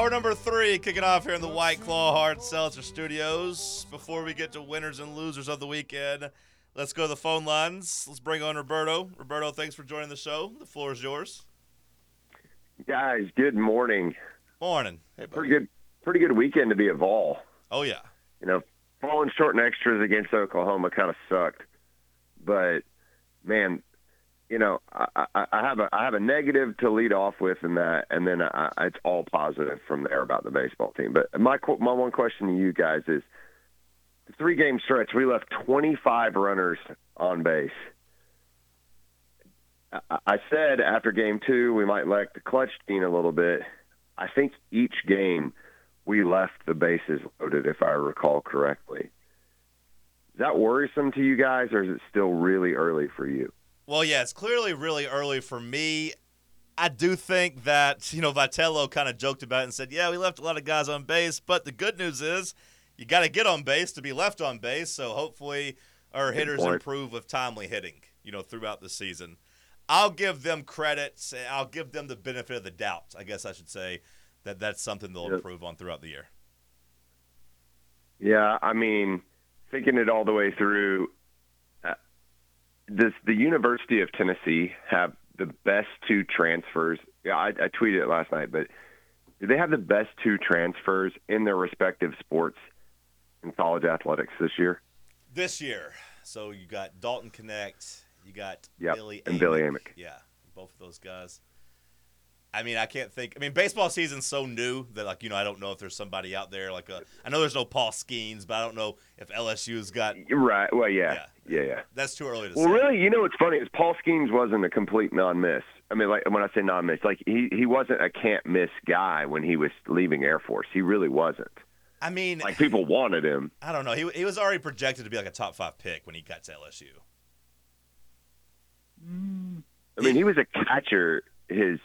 Hour number three kicking off here in the White Claw Hard Seltzer Studios. Before we get to winners and losers of the weekend, let's go to the phone lines. Let's bring on Roberto. Roberto, thanks for joining the show. The floor is yours. Guys, good morning. Morning. Hey. Pretty good, pretty good weekend to be a Vol. Oh yeah. You know, falling short in extras against Oklahoma kind of sucked, but man, you know, I, I, I have a I have a negative to lead off with in that, and then I, it's all positive from there about the baseball team. But my my one question to you guys is: the three game stretch, we left 25 runners on base. I- I said after game two we might lack the clutch gene a little bit. I think each game we left the bases loaded, if I recall correctly. Is that worrisome to you guys, or is it still really early for you? Well, yeah, it's clearly really early for me. I do think that, you know, Vitello kind of joked about it and said, yeah, we left a lot of guys on base, but the good news is you got to get on base to be left on base. So hopefully our hitters improve with timely hitting, you know, throughout the season. I'll give them credit. I'll give them the benefit of the doubt, I guess I should say, that that's something they'll Yeah. improve on throughout the year. Yeah, I mean, thinking it all the way through, does the University of Tennessee have the best two transfers? Yeah, I, I tweeted it last night, but do they have the best two transfers in their respective sports in college athletics this year? This year, so you got Dalton Knecht, you got Yep, Billy and Billy Amick. Yeah, both of those guys. I mean, I can't think. I mean, baseball season's so new that, like, you know, I don't know if there's somebody out there like a. I know there's no Paul Skenes, but I don't know if LSU's got. Right. Well, yeah, Yeah. yeah, yeah. That's too early to Well, say. Well, really, you know what's funny is Paul Skenes wasn't a complete non-miss. I mean, like when I say non-miss, like he he wasn't a can't-miss guy when he was leaving Air Force. He really wasn't. I mean, Like people wanted him. I don't know. He he was already projected to be like a top five pick when he got to LSU. I mean, he was a catcher. His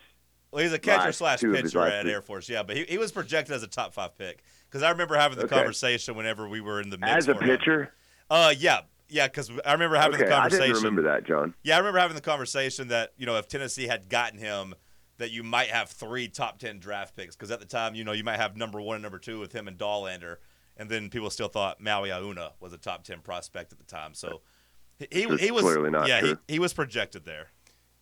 Well, he's a catcher Last slash two of his pitcher at two. Air Force, yeah. But he, he was projected as a top five pick because I remember having the Okay. conversation whenever we were in the mix as a for him. pitcher. Uh, yeah, yeah. Because I remember having okay, the I conversation. didn't remember that, John. Yeah, I remember having the conversation that you know if Tennessee had gotten him, that you might have three top ten draft picks because at the time you know you might have number one and number two with him and Dollander, and then people still thought Maui Ahuna was a top ten prospect at the time. So he he, he was clearly not yeah he, he was projected there.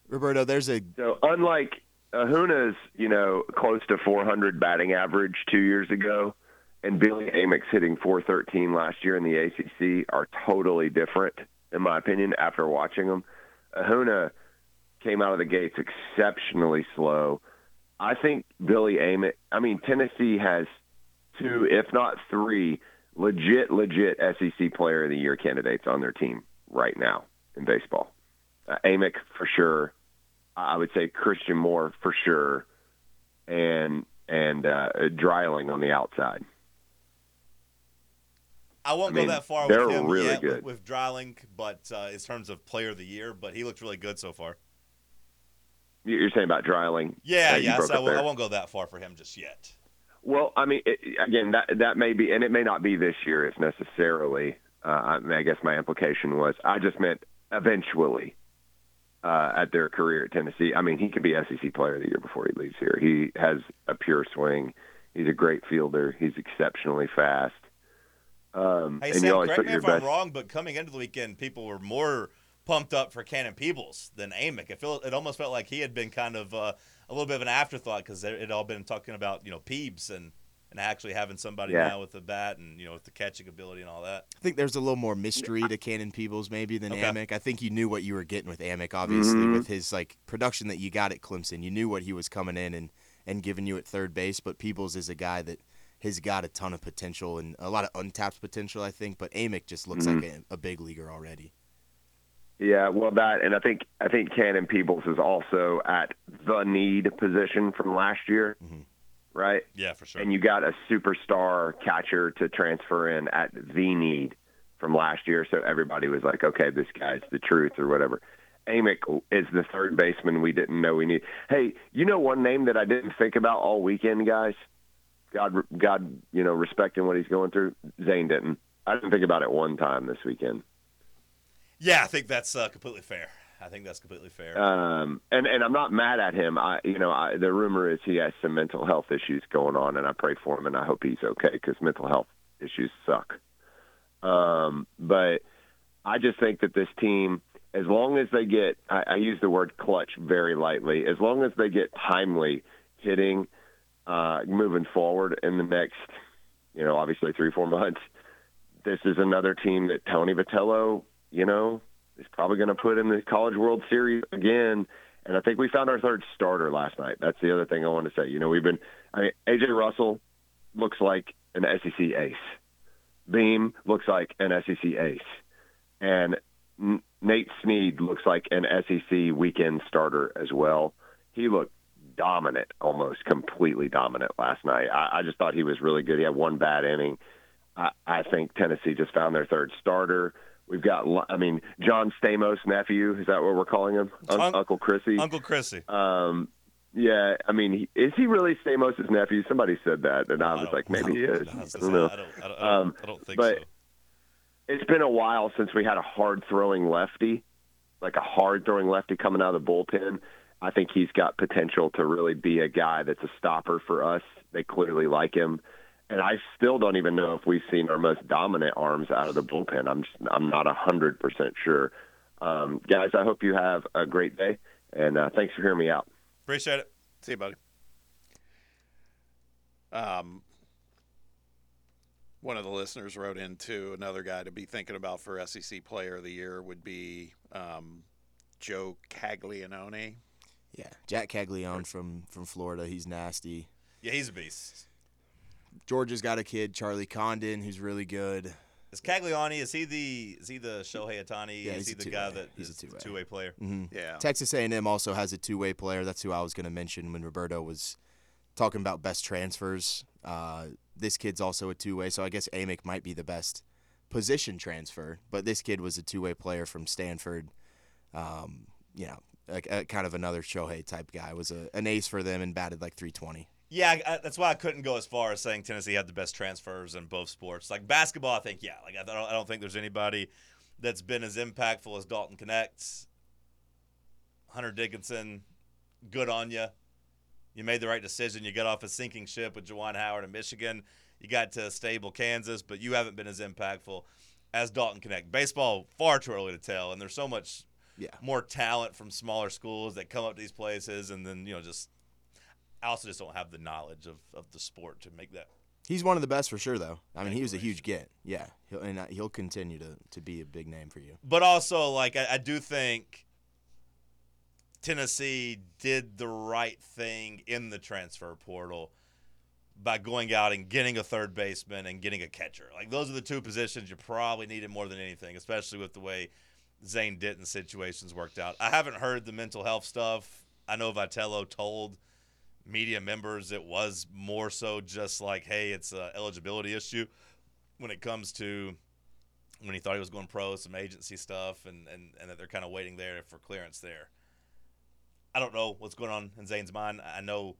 Roberto, there's a So unlike Ahuna's, you know, close to 400 batting average two years ago, and Billy Amick's hitting 413 last year in the ACC are totally different, in my opinion. After watching them, Ahuna came out of the gates exceptionally slow. I think Billy Amick. I mean, Tennessee has two, if not three, legit, legit SEC Player of the Year candidates on their team right now in baseball. Uh, Amick for sure. I would say Christian Moore for sure, and and uh, Dreiling on the outside. I won't I mean, go that far they're with him really yet good. with Dreiling, but uh, in terms of player of the year, but he looked really good so far. You- You're saying about Dreiling? Yeah, yeah. So I won't- won't go that far for him just yet. Well, I mean, it, again, that that may be, and it may not be this year, if necessarily. Uh, I, mean, I guess my implication was I just meant eventually uh, at their career at Tennessee. I mean, he could be SEC Player of the Year before he leaves here. He has a pure swing. He's a great fielder. He's exceptionally fast. Um, Hey and Sam, you always correct me if best. I'm wrong, but coming into the weekend, people were more pumped up for Cannon Peebles than Amick. It felt it almost felt like he had been kind of uh, a little bit of an afterthought because it had all been talking about you know Peebs and and actually having somebody Yeah. now with the bat and you know with the catching ability and all that. I think there's a little more mystery to Cannon Peebles maybe than Okay. Amick. I think you knew what you were getting with Amick, obviously, Mhm. with his like production that you got at Clemson. You knew what he was coming in and and giving you at third base. But Peebles is a guy that has got a ton of potential and a lot of untapped potential, I think. But Amick just looks Mhm. like a, a big leaguer already. Yeah, well, that and I think I think Cannon Peebles is also at the need position from last year, Mhm. Right? Yeah, for sure. And you got a superstar catcher to transfer in at the need from last year, so everybody was like, okay, this guy's the truth or whatever. Amick is the third baseman we didn't know we need. Hey, you know one name that I didn't think about all weekend, guys. God, God, you know, respecting what he's going through. Zane didn't. I didn't think about it one time this weekend. yeah, I think that's uh, completely fair. I think that's completely fair. Um, and and I'm not mad at him. I, you know, I, the rumor is he has some mental health issues going on, and I pray for him, and I hope he's okay because mental health issues suck. Um, but I just think that this team, as long as they get, I, I use the word clutch very lightly, as long as they get timely hitting, uh, moving forward in the next, you know, obviously three four months, this is another team that Tony Vitello, you know, is probably going to put in the College World Series again. And I think we found our third starter last night. That's the other thing I want to say. You know, we've been, I mean, AJ Russell looks like an SEC ace. Beam looks like an SEC ace. And Nate Snead looks like an SEC weekend starter as well. He looked dominant, almost completely dominant last night. I, I just thought he was really good. He had one bad inning. I, I think Tennessee just found their third starter. We've got, I mean, John Stamos' nephew. Is that what we're calling him? Un- Uncle Chrissy. Uncle Chrissy. Um, yeah, I mean, he, is he really Stamos' nephew? Somebody said that, and I was I like, maybe he is. I don't know. I don't, I don't, um, I don't think but so. It's been a while since we had a hard throwing lefty, like a hard throwing lefty coming out of the bullpen. I think he's got potential to really be a guy that's a stopper for us. They clearly like him and I still don't even know if we've seen our most dominant arms out of the bullpen. I'm just, I'm not a hundred percent sure. Um, guys, I hope you have a great day, and uh, thanks for hearing me out. Appreciate it. See you, buddy. Um, one of the listeners wrote in into another guy to be thinking about for SEC Player of the Year would be um, Joe Caglianone. Yeah, Jack Caglione from from Florida. He's nasty. Yeah, he's a beast. Georgia's got a kid, Charlie Condon, who's really good. Is Cagliani? Is he the is he the Shohei Ohtani? Yeah, is he the guy that He's a two-way. two-way player? hmm Yeah. Texas A&M also has a two-way player. That's who I was going to mention when Roberto was talking about best transfers. Uh, this kid's also a two-way, so I guess Amick might be the best position transfer. But this kid was a two-way player from Stanford. Um, you know, a, a, kind of another Shohei type guy. Was a, an ace for them and batted like 320. Yeah, I, that's why I couldn't go as far as saying Tennessee had the best transfers in both sports. Like basketball, I think yeah. Like I don't, I don't think there's anybody that's been as impactful as Dalton Knecht. Hunter Dickinson, good on you. You made the right decision. You got off a sinking ship with Juwan Howard in Michigan. You got to stable Kansas, but you haven't been as impactful as Dalton Knecht. Baseball, far too early to tell, and there's so much Yeah. more talent from smaller schools that come up to these places, and then you know just I also just don't have the knowledge of, of the sport to make that. He's one of the best for sure, though. I mean, he was a huge get. Yeah, he'll, and uh, he'll continue to, to be a big name for you. But also, like I, I do think Tennessee did the right thing in the transfer portal by going out and getting a third baseman and getting a catcher. Like those are the two positions you probably needed more than anything, especially with the way Zane Denton's situations worked out. I haven't heard the mental health stuff. I know Vitello told media members it was more so just like, hey, it's a eligibility issue when it comes to when he thought he was going pro, some agency stuff, and, and, and that they're kind of waiting there for clearance there. I don't know what's going on in Zane's mind. I know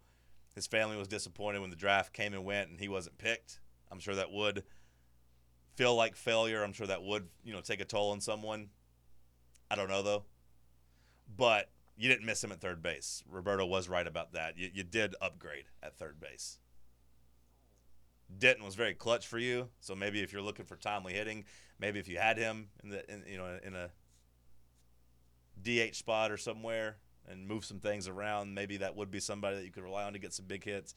his family was disappointed when the draft came and went and he wasn't picked. I'm sure that would feel like failure. I'm sure that would, you know, take a toll on someone. I don't know though. But you didn't miss him at third base. Roberto was right about that. You, you did upgrade at third base. Denton was very clutch for you, so maybe if you're looking for timely hitting, maybe if you had him in the in, you know in a DH spot or somewhere and move some things around, maybe that would be somebody that you could rely on to get some big hits.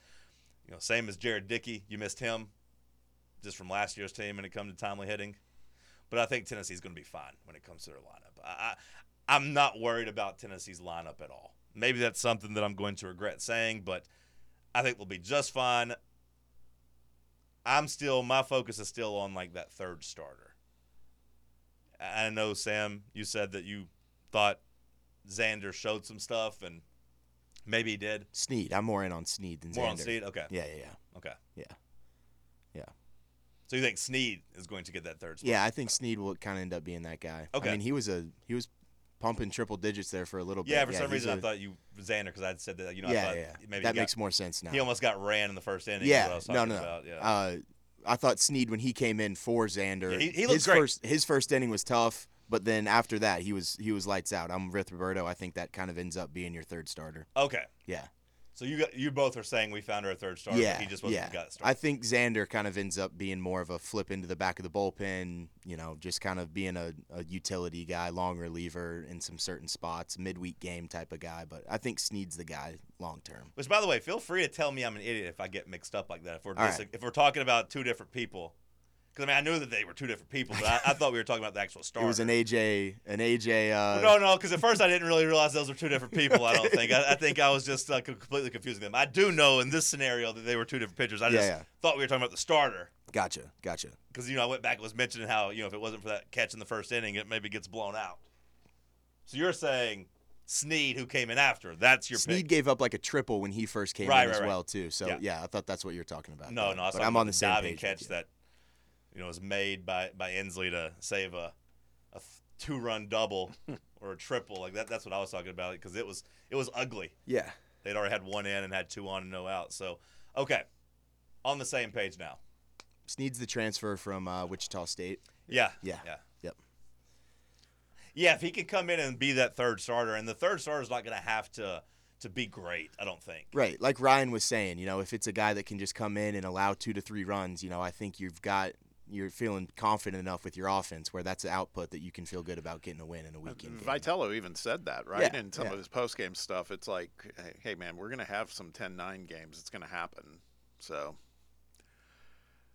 You know, same as Jared Dickey, you missed him just from last year's team when it comes to timely hitting. But I think Tennessee's going to be fine when it comes to their lineup. I, I'm not worried about Tennessee's lineup at all. Maybe that's something that I'm going to regret saying, but I think we'll be just fine. I'm still my focus is still on like that third starter. I know Sam, you said that you thought Zander showed some stuff, and maybe he did. Snead, I'm more in on Snead than More on Zander. Snead. Okay. Yeah, yeah, yeah. Okay. Yeah. Yeah. So you think Snead is going to get that third spot? Yeah, I think Snead will kind of end up being that guy. Okay. I mean, he was a he was pumping triple digits there for a little bit. Yeah. For some reason, I a- thought you Zander because I'd said that. You know, I yeah, thought yeah. maybe that he got- makes more sense now. He almost got ran in the first inning. I yeah, was no, talking no. About. Yeah. Uh, I thought Snead when he came in for Zander, Yeah, he- he his great. first his first inning was tough, But then after that, he was he was lights out. I'm with Roberto. I think that kind of ends up being your third starter. Okay. Yeah. So you got, you both are saying we found our third starter. yeah, but he just wasn't yeah. the gut starter. I think Zander kind of ends up being more of a flip into the back of the bullpen. You know, just kind of being a, a utility guy, long reliever in some certain spots, midweek game type of guy. But I think Snead's the guy long term. Which, by the way, feel free to tell me I'm an idiot if I get mixed up like that. If we're dis- right. if we're talking about two different people, because I mean I knew that they were two different people, but I, I thought we were talking about the actual starter. It was an AJ, an AJ. Uh, no, no, because at first I didn't really realize those were two different people. I don't think. I, I think I was just uh, completely confusing them. I do know in this scenario that they were two different pitchers. I just yeah. thought we were talking about the starter Gotcha, gotcha. because you know I went back and was mentioning how you know if it wasn't for that catch in the first inning, it maybe gets blown out. So you're saying Snead, who came in after, that's your Snead pick. gave up like a triple when he first came Right, in right, as right. well too. So Yeah. yeah. I thought that's what you're talking about. No, no, I but I'm on the same page. catch that you know was made by by Ensley to save a a two run double or a triple like that. That's what I was talking about because it was it was ugly. Yeah. They'd already had one in and had two on and no out. So okay, on the same page now. Snead's the transfer from uh, Wichita State. Yeah, Yeah. yeah, Yep. yeah. If he could come in and be that third starter, and the third starter is not going to have to to be great, I don't think. Right. Like Ryan was saying, you know, if it's a guy that can just come in and allow two to three runs, you know, I think you've got you're feeling confident enough with your offense where that's an output that you can feel good about getting a win in a weekend. game. Vitello even said that, right? Yeah, In some yeah. of his post game stuff, it's like, hey, hey, man, we're going to have some 10 9 games. It's going to happen. So,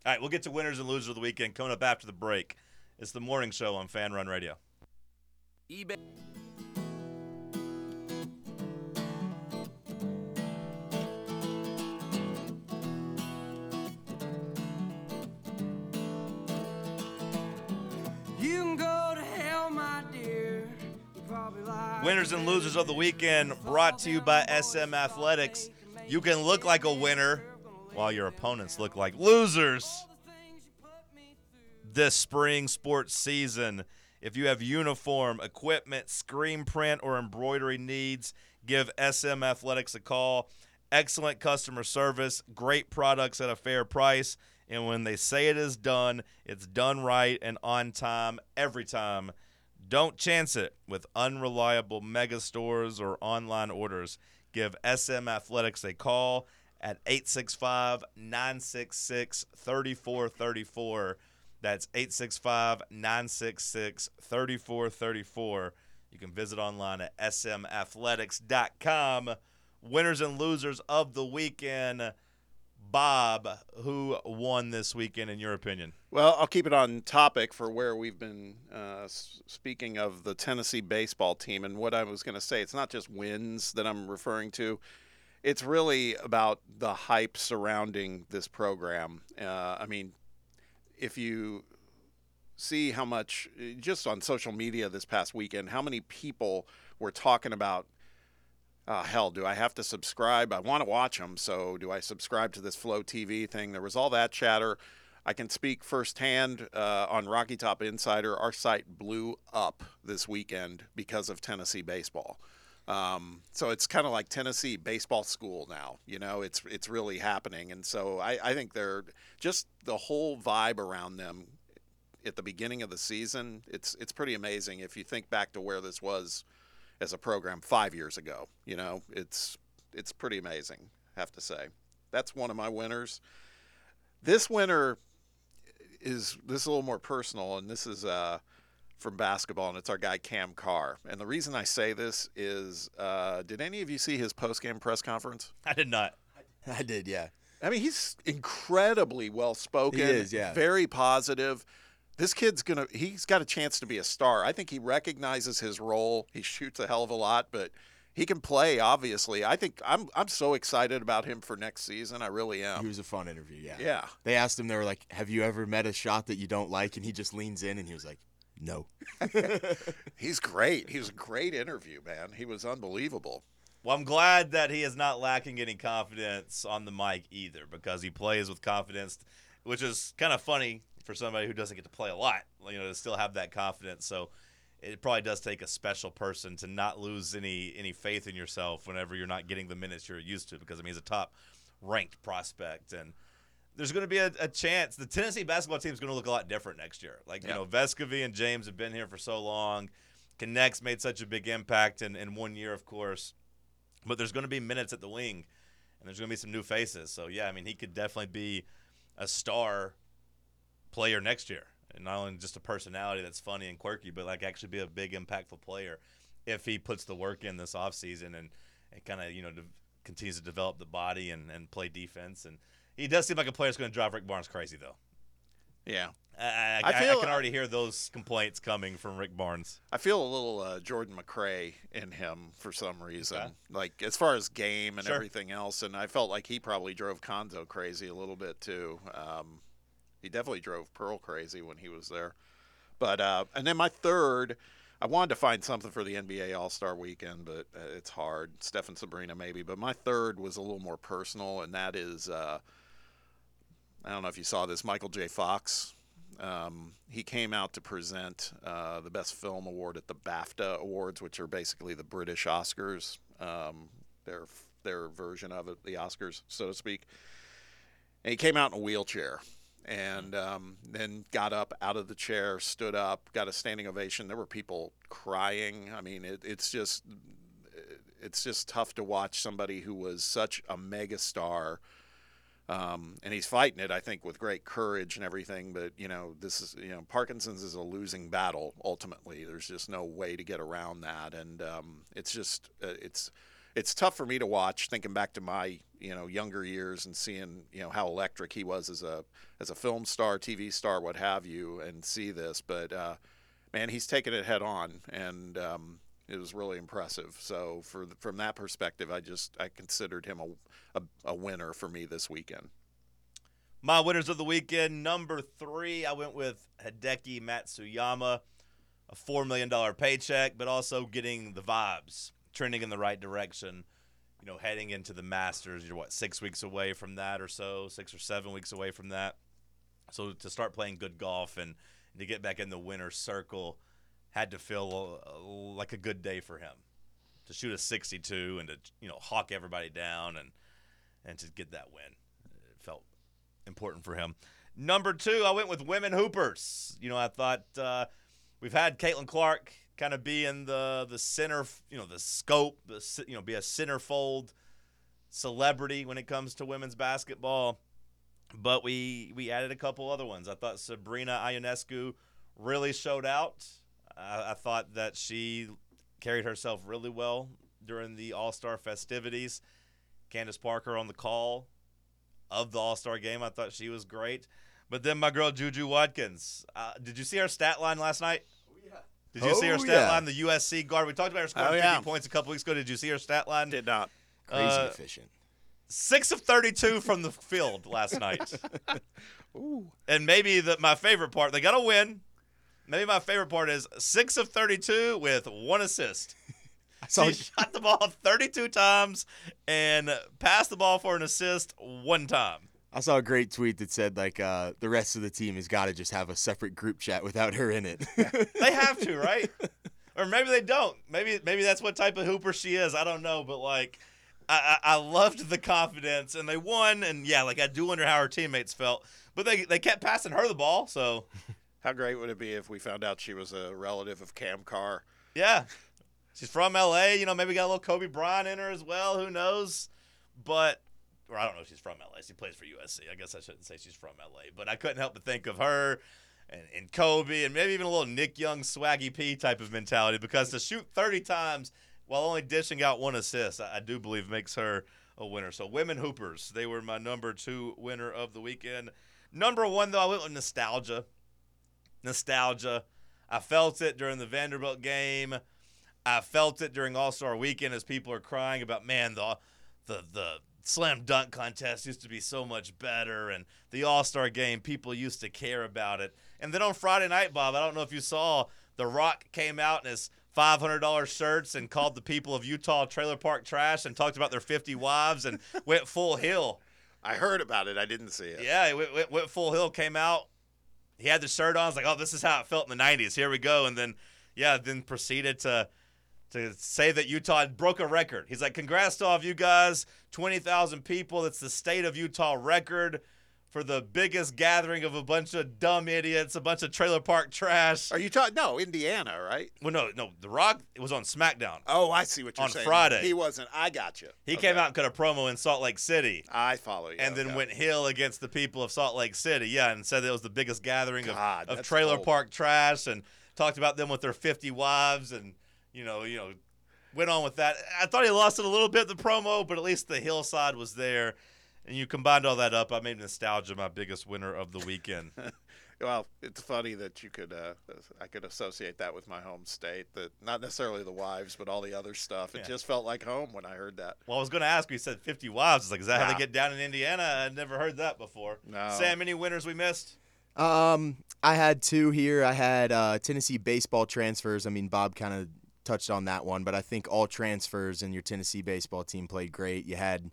All right, we'll get to winners and losers of the weekend coming up after the break. It's the morning show on Fan Run Radio. eBay. Winners and losers of the weekend brought to you by SM Athletics. You can look like a winner while your opponents look like losers this spring sports season. If you have uniform, equipment, screen print, or embroidery needs, give SM Athletics a call. Excellent customer service, great products at a fair price, and when they say it is done, it's done right and on time every time. Don't chance it with unreliable mega stores or online orders. Give SM Athletics a call at 865 966 3434. That's 865 966 3434. You can visit online at smathletics.com. Winners and losers of the weekend. Bob, who won this weekend in your opinion? well, I'll keep it on topic for where we've been uh, speaking of the Tennessee baseball team. And what I was going to say, it's not just wins that I'm referring to. It's really about the hype surrounding this program. Uh, I mean, if you see how much just on social media this past weekend, how many people were talking about, oh, hell, do I have to subscribe? I want to watch them, so do I subscribe to this Flow TV thing? There was all that chatter. I can speak firsthand uh, on Rocky Top Insider. Our site blew up this weekend because of Tennessee baseball. Um, so it's kind of like Tennessee baseball school now. You know, it's it's really happening, and so I, I think they're just the whole vibe around them at the beginning of the season. It's it's pretty amazing if you think back to where this was as a program five years ago. You know, it's it's pretty amazing. I have to say, that's one of my winners. This winner is this is a little more personal, and this is uh, from basketball, and it's our guy Cam Carr. And the reason I say this is, uh, did any of you see his post game press conference? I did not. I did, yeah. I mean, he's incredibly well spoken. He is, yeah. Very positive. This kid's gonna he's got a chance to be a star. I think he recognizes his role. He shoots a hell of a lot, but he can play, obviously. I think I'm I'm so excited about him for next season. I really am. He was a fun interview, yeah. Yeah. They asked him, they were like, Have you ever met a shot that you don't like? And he just leans in and he was like, No. He's great. He was a great interview, man. He was unbelievable. Well, I'm glad that he is not lacking any confidence on the mic either because he plays with confidence, which is kind of funny for somebody who doesn't get to play a lot, you know, to still have that confidence. So it probably does take a special person to not lose any any faith in yourself whenever you're not getting the minutes you're used to because I mean he's a top ranked prospect and there's going to be a, a chance the Tennessee basketball team is going to look a lot different next year. Like, you know, Vescovi and James have been here for so long. Knecht's made such a big impact in, in one year, of course. But there's going to be minutes at the wing, and there's going to be some new faces. So, yeah, I mean, he could definitely be a star player next year. And not only just a personality that's funny and quirky, but like actually be a big, impactful player if he puts the work in this offseason and, and kind of, you know, de- continues to develop the body and, and play defense. And he does seem like a player that's going to drive Rick Barnes crazy, though. Yeah. I, I, I feel- I can already hear those complaints coming from Rick Barnes. I feel a little uh, Jordan McRae in him for some reason, like as far as game and Sure. everything else. And I felt like he probably drove Cuonzo crazy a little bit too. Um, he definitely drove Pearl crazy when he was there. But uh, and then my third, I wanted to find something for the NBA All Star Weekend, but uh, it's hard. Stephen Sabrina maybe, but my third was a little more personal, and that is. Uh, I don't know if you saw this. Michael J. Fox. Um, he came out to present uh, the Best Film Award at the BAFTA Awards, which are basically the British Oscars, um, their their version of it, the Oscars, so to speak. And he came out in a wheelchair, and um, then got up out of the chair, stood up, got a standing ovation. There were people crying. I mean, it, it's just it's just tough to watch somebody who was such a megastar um, and he's fighting it, I think, with great courage and everything. But you know, this is you know, Parkinson's is a losing battle. Ultimately, there's just no way to get around that, and um, it's just uh, it's it's tough for me to watch. Thinking back to my you know younger years and seeing you know how electric he was as a as a film star, TV star, what have you, and see this. But uh, man, he's taken it head on, and um, it was really impressive. So for the, from that perspective, I just I considered him a, a, a winner for me this weekend. My winners of the weekend, number three, I went with Hideki Matsuyama, a $4 million paycheck, but also getting the vibes, trending in the right direction. You know, heading into the Masters, you're what, six weeks away from that or so, six or seven weeks away from that. So to start playing good golf and, to get back in the winner's circle had to feel uh, like a good day for him. To shoot a 62 and to, you know, hawk everybody down and, and to get that win. It felt important for him. Number two, I went with women hoopers. You know, I thought uh, we've had Caitlin Clark kind of be in the the center, you know, the scope, the you know, be a centerfold celebrity when it comes to women's basketball. But we we added a couple other ones. I thought Sabrina Ionescu really showed out. I, I thought that she carried herself really well during the All Star festivities. Candace Parker on the call of the All Star game. I thought she was great. But then my girl Juju Watkins. Uh, did you see her stat line last night? Did you see her Oh, stat yeah. line? The USC guard. We talked about her scoring Oh, 50 yeah. points a couple weeks ago. Did you see her stat line? Did not. Crazy Uh, efficient. Six of 32 from the field last night. Ooh. and maybe the, my favorite part, they got a win. Maybe my favorite part is six of 32 with one assist. So She shot the ball 32 times and passed the ball for an assist one time. I saw a great tweet that said like uh, the rest of the team has got to just have a separate group chat without her in it. They have to, right? or maybe they don't. Maybe maybe that's what type of hooper she is. I don't know, but like, I, I I loved the confidence, and they won. And yeah, like I do wonder how her teammates felt, but they they kept passing her the ball. So How great would it be if we found out she was a relative of Cam Carr? yeah, she's from L.A. You know, maybe got a little Kobe Bryant in her as well. Who knows? But or I don't know if she's from LA. She plays for USC. I guess I shouldn't say she's from LA, but I couldn't help but think of her and, and Kobe and maybe even a little Nick Young swaggy P type of mentality because to shoot 30 times while only dishing out one assist, I, I do believe makes her a winner. So women hoopers, they were my number two winner of the weekend. Number one though, I went with nostalgia. Nostalgia. I felt it during the Vanderbilt game. I felt it during All Star Weekend as people are crying about man the the the slam dunk contest used to be so much better and the All Star game people used to care about it. And then on Friday night, Bob, I don't know if you saw The Rock came out in his five hundred dollar shirts and called the people of Utah trailer park trash and talked about their fifty wives and went full hill. I heard about it. I didn't see it. Yeah, went, went, went full hill, came out. He had the shirt on. I was like, oh, this is how it felt in the 90s. Here we go. And then, yeah, then proceeded to to say that Utah broke a record. He's like, congrats to all of you guys. 20,000 people. That's the state of Utah record for the biggest gathering of a bunch of dumb idiots, a bunch of trailer park trash. Are you talking? No, Indiana, right? Well, no, no, The Rock it was on SmackDown. Oh, I see what you're On saying. On Friday. he wasn't. I got you. He came out and cut a promo in Salt Lake City. I follow you. and then okay. went hill against the people of Salt Lake City. Yeah, and said it was the biggest gathering of, God, of that's trailer old. park trash, and talked about them with their 50 wives, and you know, you know, went on with that. I thought he lost it a little bit the promo, but at least the hillside was there. And you combined all that up, I made nostalgia my biggest winner of the weekend. Well, it's funny that you could. Uh, I could associate that with my home state. That not necessarily the wives, but all the other stuff. It Yeah. just felt like home when I heard that. well, I was going to ask you. You said 50 wives. It's like, is that how they get down in Indiana? I'd never heard that before. No. Sam, any winners we missed? Um, I had two here. I had uh, Tennessee baseball transfers. I mean, Bob kind of touched on that one, but I think all transfers in your Tennessee baseball team played great. You had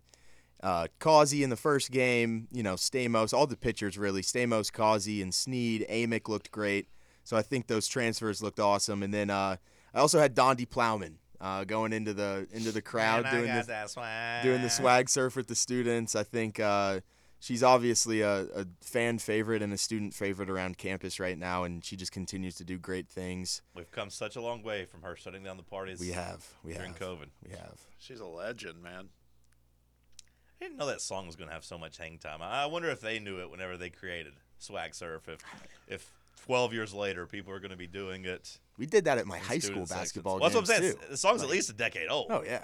uh, Causey in the first game. You know, Stamos, all the pitchers really. Stamos, Causey, and Snead. Amick looked great. So I think those transfers looked awesome. And then uh, I also had Donde Plowman uh, going into the into the crowd doing the swag. doing the swag surf with the students. I think uh, she's obviously a, a fan favorite and a student favorite around campus right now, and she just continues to do great things. We've come such a long way from her shutting down the parties We have, we have. during have, COVID. we have. She's a legend, man. I didn't know that song was going to have so much hang time. I wonder if they knew it whenever they created Swag Surf. If if 12 years later people are going to be doing it. We did that at my high school basketball Well, that's what I'm saying. too. The song's Like- at least a decade old. Oh yeah,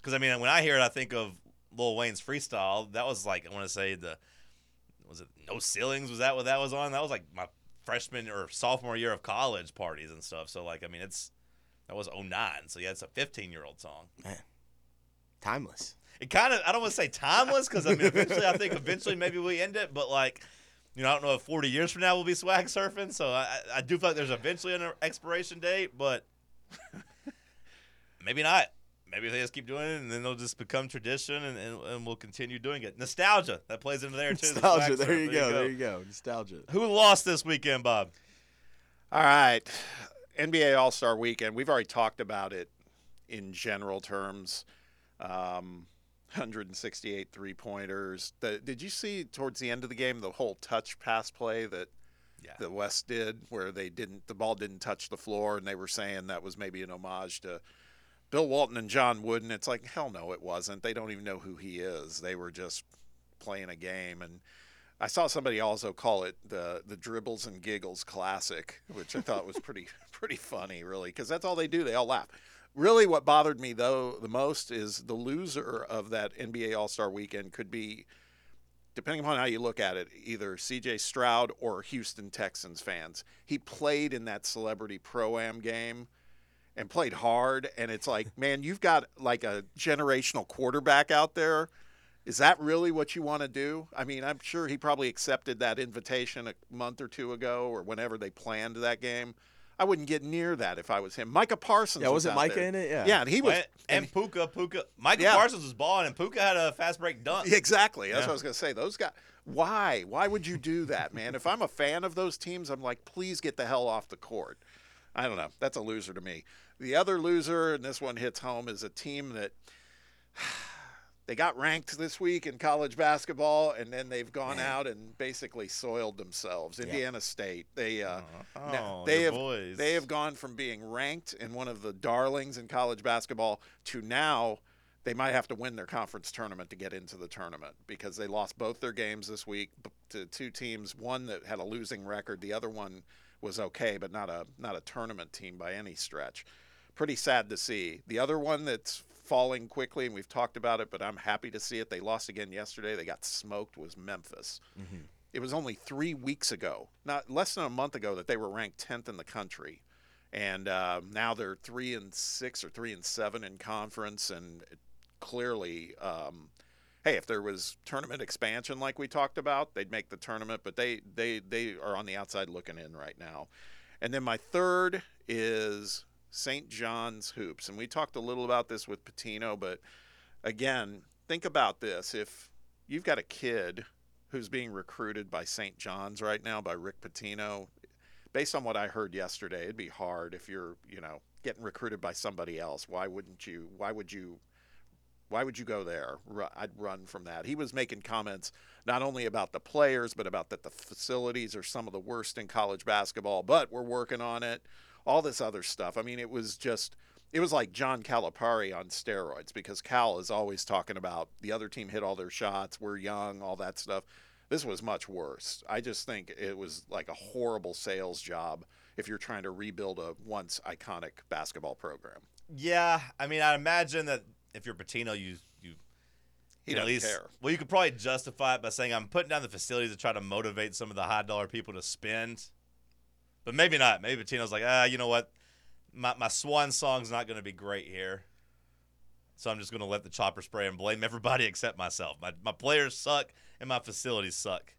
Because I mean, when I hear it, I think of Lil Wayne's freestyle. That was like I want to say the was it No Ceilings? Was that what that was on? That was like my freshman or sophomore year of college parties and stuff. So like I mean, it's that was 09. So yeah, it's a 15 year old song. Man. Timeless. it kind of I don't want to say timeless because I mean eventually I think eventually maybe we end it, but like you know I don't know if 40 years from now we'll be swag surfing. So I I do feel like there's eventually an expiration date, but maybe not. Maybe they just keep doing it and then they'll just become tradition and, and, and we'll continue doing it. Nostalgia that plays into there too. the Nostalgia. swag There surf. you go. There you go. Nostalgia. Who lost this weekend, Bob? All right, NBA All Star Weekend. We've already talked about it in general terms. Um, 168 three pointers. Did you see towards the end of the game the whole touch pass play that Yeah. the West did, where they didn't, the ball didn't touch the floor, and they were saying that was maybe an homage to Bill Walton and John Wooden. It's like hell no, it wasn't. They don't even know who he is. They were just playing a game, and I saw somebody also call it the the dribbles and giggles classic, which I thought was pretty pretty funny, really, because that's all they do. They all laugh. Really, what bothered me though the most is the loser of that NBA All Star Weekend could be depending upon how you look at it, either CJ Stroud or Houston Texans fans. He played in that celebrity pro am game and played hard. And it's like, man, you've got like a generational quarterback out there. Is that really what you want to do? I mean, I'm sure he probably accepted that invitation a month or two ago or whenever they planned that game. I wouldn't get near that if I was him. Micah Parsons. Yeah, was wasn't Micah there. in it? Yeah. Yeah, and he was. and, and Puka, Puka, Micah Yeah. Parsons was balling, and Puka had a fast break dunk. Exactly. That's Yeah. what I was going to say. Those guys. Why? Why would you do that, man? if I'm a fan of those teams, I'm like, please get the hell off the court. I don't know. That's a loser to me. The other loser, and this one hits home, is a team that they got ranked this week in college basketball, and then they've gone out and basically soiled themselves. Indiana State. They uh, Oh, now, your they have boys. they have gone from being ranked in one of the darlings in college basketball to now they might have to win their conference tournament to get into the tournament because they lost both their games this week to two teams. One that had a losing record, the other one was okay, but not a not a tournament team by any stretch. Pretty sad to see. The other one that's falling quickly, and we've talked about it, but I'm happy to see it. They lost again yesterday. They got smoked. Was Memphis. It was only three weeks ago, not less than a month ago, that they were ranked 10th in the country, and uh, now they're three and six or three and seven in conference, and clearly, um, hey, if there was tournament expansion like we talked about, they'd make the tournament, but they they they are on the outside looking in right now. And then my third is St. John's Hoops, and we talked a little about this with Pitino, but again, think about this: if you've got a kid who's being recruited by St. John's right now by Rick Pitino, Based on what I heard yesterday, it'd be hard if you're, you know, getting recruited by somebody else. Why wouldn't you? Why would you? Why would you go there? I'd run from that. He was making comments not only about the players, but about that the facilities are some of the worst in college basketball, but we're working on it. All this other stuff. I mean, it was just, it was like John Calipari on steroids because Cal is always talking about the other team hit all their shots, we're young, all that stuff. This was much worse. I just think it was like a horrible sales job if you're trying to rebuild a once iconic basketball program. Yeah, I mean, I imagine that if you're Pitino, you you He at least care. well, you could probably justify it by saying I'm putting down the facilities to try to motivate some of the high dollar people to spend, but maybe not. Maybe Pitino's like, ah, you know what, my my swan song's not going to be great here, so I'm just going to let the chopper spray and blame everybody except myself. My my players suck and my facilities suck.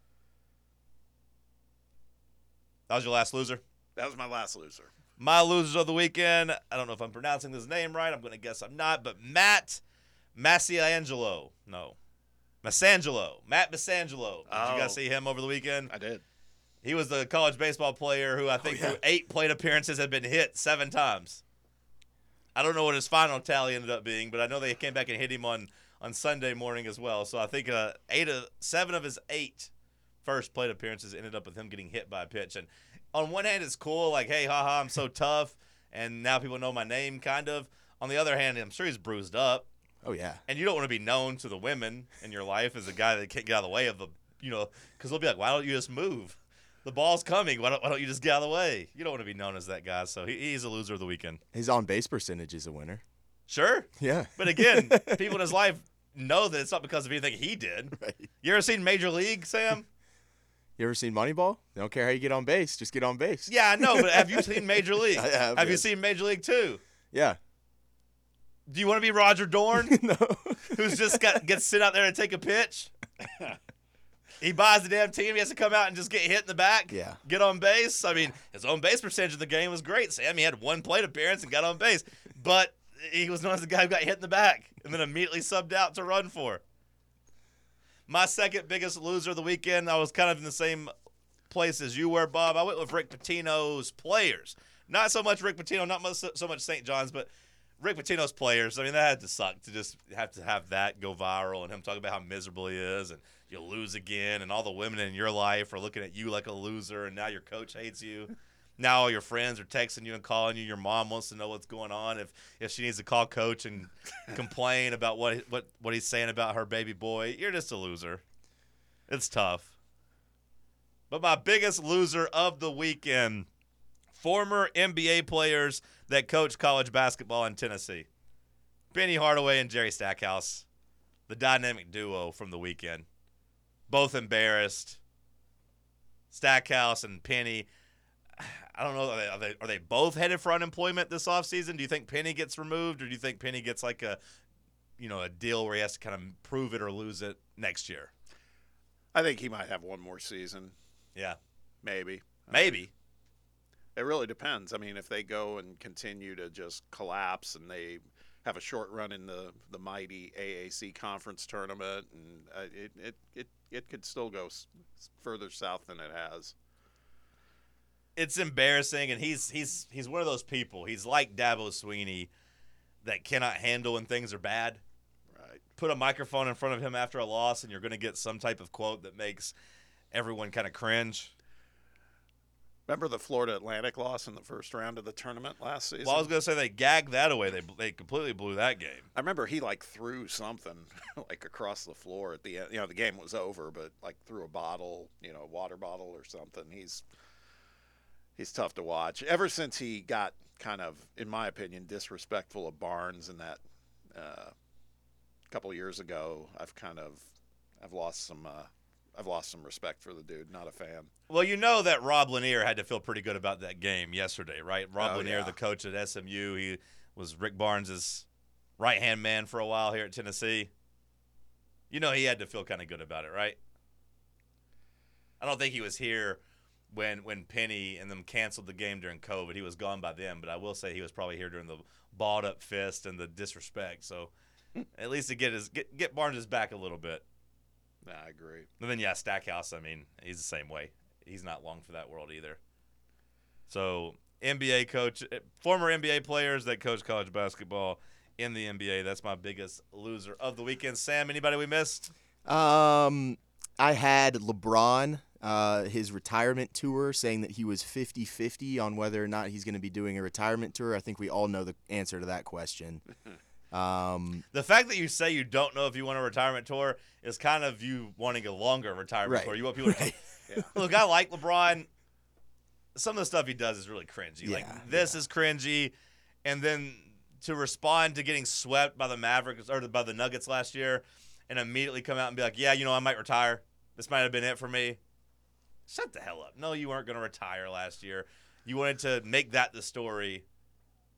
That was your last loser. That was my last loser. My losers of the weekend. I don't know if I'm pronouncing this name right. I'm going to guess I'm not. But Matt Massiangelo. No. Massangelo. Matt Massangelo. Did you Oh. guys see him over the weekend? I did. He was the college baseball player who I think yeah. through eight plate appearances had been hit seven times. I don't know what his final tally ended up being, but I know they came back and hit him on, on Sunday morning as well. So I think uh, eight of seven of his eight first plate appearances ended up with him getting hit by a pitch. And on one hand, it's cool, like, hey, haha, I'm so tough, and now people know my name, kind of. On the other hand, I'm sure he's bruised up, Oh yeah. and you don't want to be known to the women in your life as a guy that can't get out of the way of the, you know, because they'll be like, why don't you just move? The ball's coming. Why don't, why don't you just get out of the way? You don't want to be known as that guy. So he, he's a loser of the weekend. His on base percentage is a winner. Sure. Yeah. But again, people in his life know that it's not because of anything he did. Right. You ever seen Major League, Sam? You ever seen Moneyball? They don't care how you get on base, just get on base. Yeah, I know, but have you seen Major League? I have, you yes. seen Major League Two? Yeah. Do you want to be Roger Dorn, no. who's just got gets sit out there and take a pitch? He buys the damn team. He has to come out and just get hit in the back. Yeah. Get on base. I mean, his own base percentage of the game was great. Sam, he had one plate appearance and got on base, but he was known as the guy who got hit in the back and then immediately subbed out to run for. My second biggest loser of the weekend, I was kind of in the same place as you were, Bob. I went with Rick Pitino's players. Not so much Rick Pitino, not much, so much St. John's, but Rick Pitino's players. I mean, that had to suck to just have to have that go viral and him talking about how miserable he is and you'll lose again and all the women in your life are looking at you like a loser and now your coach hates you. Now all your friends are texting you and calling you. Your mom wants to know what's going on. If if she needs to call coach and complain about what what what he's saying about her baby boy, you're just a loser. It's tough. But my biggest loser of the weekend, former NBA players that coach college basketball in Tennessee. Penny Hardaway and Jerry Stackhouse, the dynamic duo from the weekend. Both embarrassed. Stackhouse and Penny. I don't know. Are they, are they, are they both headed for unemployment this offseason? Do you think Penny gets removed, or do you think Penny gets like a, you know, a deal where he has to kind of prove it or lose it next year? I think he might have one more season, Yeah, maybe. maybe. It really depends. I mean, if they go and continue to just collapse and they have a short run in the, the mighty AAC conference tournament, and uh, it, it, it, it could still go s- further south than it has. it's embarrassing, and he's he's he's one of those people. He's like Dabo Swinney that cannot handle when things are bad. Right. Put a microphone in front of him after a loss, and you're going to get some type of quote that makes everyone kind of cringe. Remember the Florida Atlantic loss in the first round of the tournament last season? Well, I was going to say they gagged that away. They they completely blew that game. I remember he like threw something like across the floor at the end. You know, the game was over, but like threw a bottle, you know, a water bottle or something. He's he's tough to watch. Ever since he got kind of, in my opinion, disrespectful of Barnes in that uh, couple years ago, I've kind of I've lost some uh, I've lost some respect for the dude. Not a fan. Well, you know that Rob Lanier had to feel pretty good about that game yesterday, right? Rob Oh, Lanier, yeah. the coach at SMU, he was Rick Barnes's right hand man for a while here at Tennessee. You know he had to feel kind of good about it, right? I don't think he was here when when Penny and them canceled the game during COVID. He was gone by then, but I will say he was probably here during the balled up fist and the disrespect. So at least to get his get get Barnes back a little bit. Nah, I agree. And then yeah, Stackhouse. I mean, he's the same way. He's not long for that world either. So NBA coach, eh, former NBA players that coach college basketball in the NBA. That's my biggest loser of the weekend. Sam, anybody we missed? Um, I had LeBron, uh, his retirement tour, saying that he was 50 50 on whether or not he's going to be doing a retirement tour. I think we all know the answer to that question. Um, The fact that you say you don't know if you want a retirement tour is kind of you wanting a longer retirement Right. tour. You want people to Yeah. look. I like LeBron. Some of the stuff he does is really cringy. like Yeah, this is cringy, and then to respond to getting swept by the Mavericks or by the Nuggets last year, and immediately come out and be like, "Yeah, you know, I might retire. This might have been it for me." Shut the hell up. No, you weren't going to retire last year. You wanted to make that the story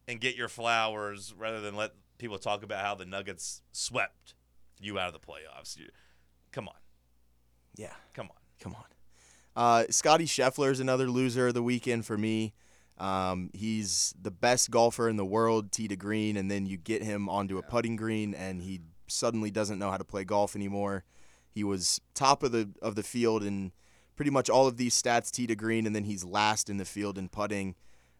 and get your flowers rather than let people talk about how the Nuggets swept you out of the playoffs. You, come on. yeah. Come on. Come on. Uh, Scotty Scheffler is another loser of the weekend for me. Um, he's the best golfer in the world, tee to green, and then you get him onto a putting green, and he suddenly doesn't know how to play golf anymore. He was top of the of the field in pretty much all of these stats, tee to green, and then he's last in the field in putting.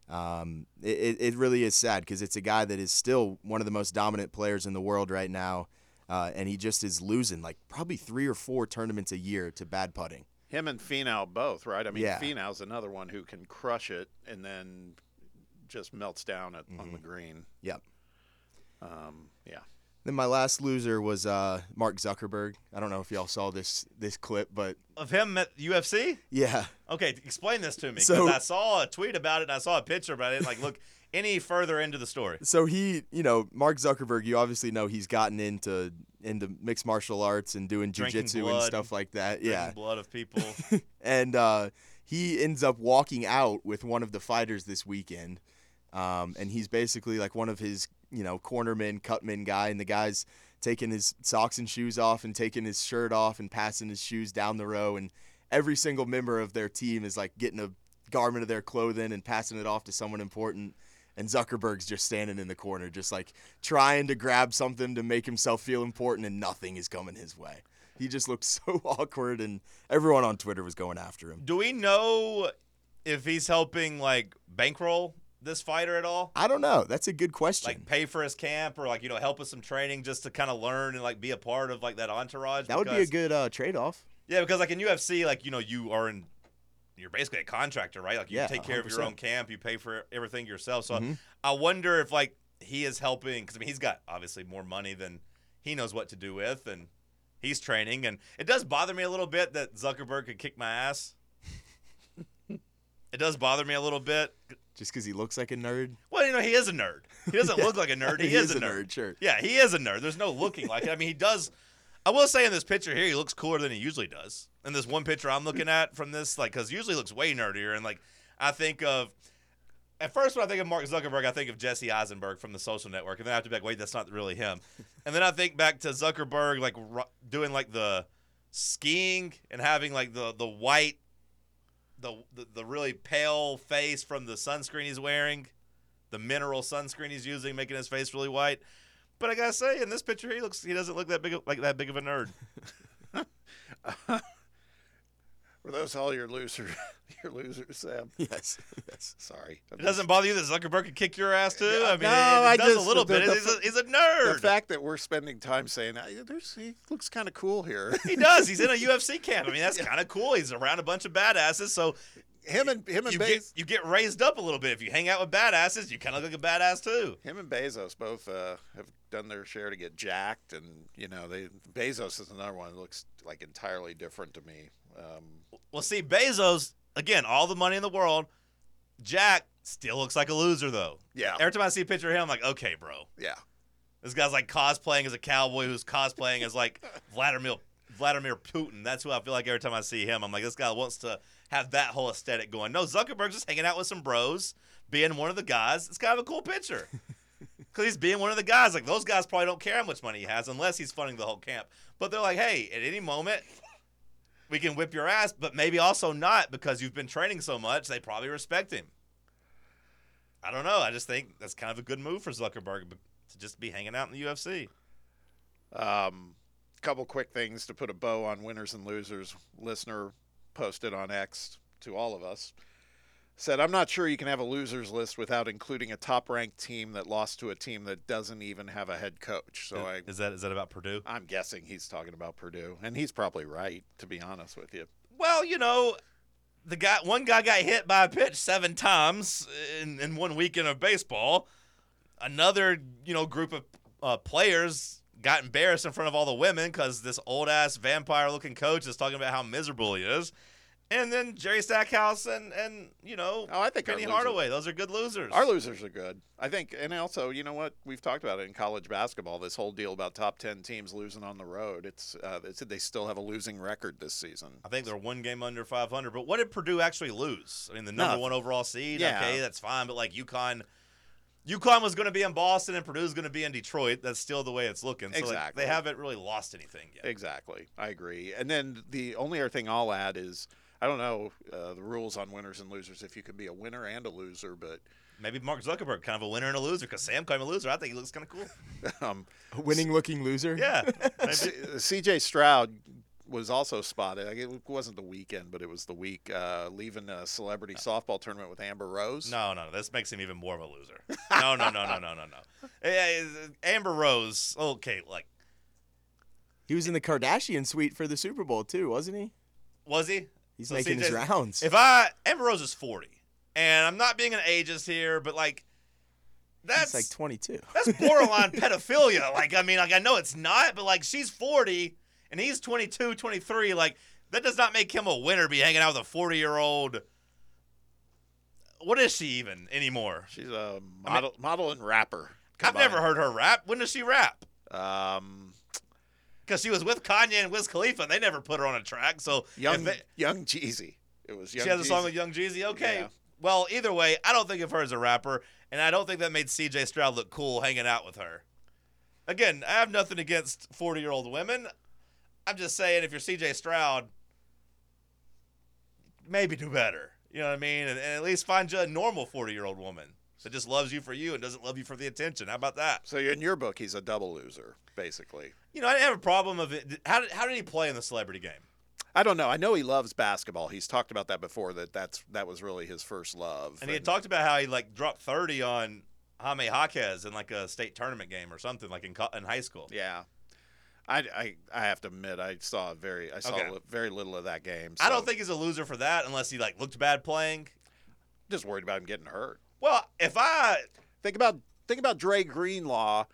Um, it, it really is sad because it's a guy that is still one of the most dominant players in the world right now, uh, and he just is losing like probably three or four tournaments a year to bad putting. Him and Finau both, right? I mean, Yeah. Finau's another one who can crush it and then just melts down at, on the green. Yep. Um, yeah. Then my last loser was uh, Mark Zuckerberg. I don't know if y'all saw this this clip, but Of him at UFC? yeah, Okay, explain this to me because So- I saw a tweet about it and I saw a picture, but I didn't like look any further into the story. so he, you know, Mark Zuckerberg. You obviously know he's gotten into into mixed martial arts and doing jujitsu and stuff like that. Yeah, blood of people. and uh, he ends up walking out with one of the fighters this weekend. Um, and he's basically like one of his, you know, cornerman, cutman guy, and the guy's taking his socks and shoes off and taking his shirt off and passing his shoes down the row, and every single member of their team is like getting a garment of their clothing and passing it off to someone important. And Zuckerberg's just standing in the corner, just like trying to grab something to make himself feel important, and nothing is coming his way. He just looked so awkward, and everyone on Twitter was going after him. Do we know if he's helping like bankroll this fighter at all? I don't know. That's a good question. Like pay for his camp or like you know help with some training just to kind of learn and like be a part of like that entourage. that would be a good uh, trade off. Yeah, because like in UFC, like you know you are in, you're basically a contractor, right? Like you Yeah, take care of your own camp, you pay for everything yourself. So Mhm. I wonder if like he is helping because I mean he's got obviously more money than he knows what to do with, and he's training. And it does bother me a little bit that Zuckerberg could kick my ass. It does bother me a little bit. Just because he looks like a nerd. Well, you know he is a nerd. He doesn't Yeah. look like a nerd. He, is, a nerd. Sure. Yeah, he is a nerd. There's no looking like it. I mean, he does. I will say in this picture here, he looks cooler than he usually does. In this one picture I'm looking at from this, like, because usually he looks way nerdier. And like, I think of at first when I think of Mark Zuckerberg, I think of Jesse Eisenberg from the Social Network, and then I have to be like, wait, that's not really him. and then I think back to Zuckerberg, like doing like the skiing and having like the the white. The, the, really pale face from the sunscreen he's wearing, the mineral sunscreen he's using, making his face really white. But I gotta say, in this picture, he looks he doesn't look that big like that big of a nerd. Were those all your losers? your losers, Sam? Yes. Yes. Sorry. It doesn't bother you that Zuckerberg could kick your ass too. I mean, No, it, it I does just- a little the- bit. the- he's, a, he's a The fact that we're spending time saying "Ah, there's, he looks kind of cool here. he does. He's in a UFC camp. I mean, that's kind of cool. He's around a bunch of badasses, so him and him and you Bez- get you get raised up a little bit. If you hang out with badasses, you kind of look like a badass too. him and Bezos both uh, have done their share to get jacked, and you know they Bezos is another one that looks like entirely different to me. Um, Well, see, Bezos again, all the money in the world. Jack still looks like a loser though. yeah, Every time I see a picture of him, I'm like, okay, bro. yeah. This guy's like cosplaying as a cowboy who's cosplaying as like Vladimir Vladimir Putin. That's who I feel like every time I see him. I'm like, this guy wants to have that whole aesthetic going. No, Zuckerberg's just hanging out with some bros, being one of the guys. It's kind of a cool picture. Because he's being one of the guys. Like, those guys probably don't care how much money he has unless he's funding the whole camp. But they're like, hey, at any moment, we can whip your ass, but maybe also not because you've been training so much, they probably respect him. I don't know. I just think that's kind of a good move for Zuckerberg to just be hanging out in the UFC. Um, couple quick things to put a bow on winners and losers. Listener posted on X to all of us said, I'm not sure you can have a losers list without including a top ranked team that lost to a team that doesn't even have a head coach. So I, is that is that about Purdue? I'm guessing he's talking about Purdue, and he's probably right, to be honest with you. Well, you know, the guy one guy got hit by a pitch seven times in, in one weekend of baseball. Another, you know, group of uh, players got embarrassed in front of all the women because this old ass vampire looking coach is talking about how miserable he is. And then Jerry Stackhouse and and you know Oh, I think Penny Hardaway, those are good losers. Our losers are good, I think, and also, you know what? We've talked about it in college basketball. This whole deal about top ten teams losing on the road. It's, uh, it's they still have a losing record this season. I think they're one game under 500. But what did Purdue actually lose? I mean, the number Nothing. one overall seed. Yeah. Okay, that's fine. But like UConn, UConn was going to be in Boston and Purdue's going to be in Detroit. That's still the way it's looking. So like, Exactly. they haven't really lost anything yet. Exactly, I agree. And then the only other thing I'll add is I don't know uh, the rules on winners and losers if you can be a winner and a loser, but Maybe Mark Zuckerberg, kind of a winner and a loser, because Sam called him a loser. I think he looks kind of cool. um, A winning looking loser. Yeah. Maybe. C- C.J. Stroud was also spotted. Like, It wasn't the weekend, but it was the week uh, leaving a celebrity softball tournament with Amber Rose. No, no, no. this makes him even more of a loser. No, no, no, no, no, no, no. Eh, Amber Rose. Okay, like He was in the Kardashian suite for the Super Bowl too, wasn't he? was he? He's So making his rounds. If I Amber Rose is forty, and I'm not being an ageist here, but like that's He's like 22. that's borderline pedophilia. Like I mean, like I know it's not, but like she's forty and he's 22, 23. Like that does not make him a winner. Be hanging out with a forty year old. What is she even anymore? She's a model, model and rapper. I've never heard her rap. When does she rap? Um, Because she was with Kanye and Wiz Khalifa, they never put her on a track. So young they- Young Jeezy. It was Young she has a song with Young Jeezy. Okay. Yeah. Well, either way, I don't think of her as a rapper, and I don't think that made CJ Stroud look cool hanging out with her. Again, I have nothing against 40 year old women. I'm just saying, if you're CJ Stroud, maybe do better. You know what I mean? And, and at least find you a normal 40 year old woman that just loves you for you and doesn't love you for the attention. How about that? So in your book, he's a double loser, basically. You know, I didn't have a problem of it. How did, how did he play in the celebrity game? I don't know. I know he loves basketball. He's talked about that before. That that's that was really his first love. And he had talked about how he like dropped 30 on Jaime Jaquez in like a state tournament game or something like in in high school. Yeah. I, I, I have to admit I saw very I saw Okay. li- very little of that game. I don't think he's a loser for that unless he like looked bad playing. just worried about him getting hurt. Well, if I Think about think about Dre Greenlaw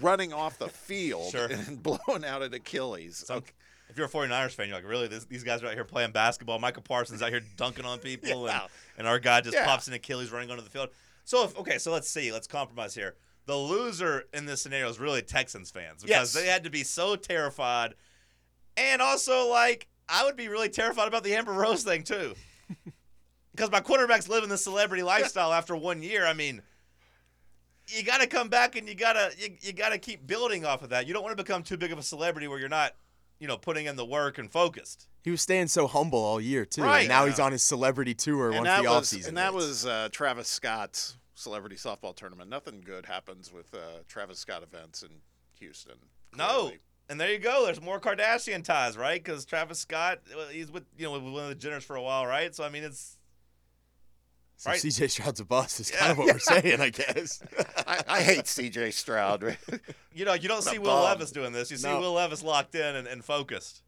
running off the field Sure. and blowing out an Achilles. some, if you're a 49ers fan, you're like, really, this, these guys are out here playing basketball. Micah Parsons out here dunking on people, Yeah. and, and our guy just Yeah. pops an Achilles running onto the field. So, if, okay, so let's see. Let's compromise here. The loser in this scenario is really Texans fans because Yes. they had to be so terrified. And also, like, I would be really terrified about the Amber Rose thing, too. Because my quarterback's living the celebrity lifestyle after one year. I mean, you got to come back and you got to you, you got to keep building off of that. You don't want to become too big of a celebrity where you're not, you know, putting in the work and focused. He was staying so humble all year too. Right. And now Yeah. he's on his celebrity tour and once that the was offseason. and that hits. was uh, Travis Scott's celebrity softball tournament. Nothing good happens with uh, Travis Scott events in Houston. No. And there you go. There's more Kardashian ties, right? Because Travis Scott, he's with you know with one of the Jenners for a while, right? So I mean, it's so right. CJ Stroud's a bust. Is Yeah. kind of what we're saying, I guess. I, I hate C.J. Stroud. you know you don't What see Will bum. Levis doing this. You see No. Will Levis locked in and, and focused.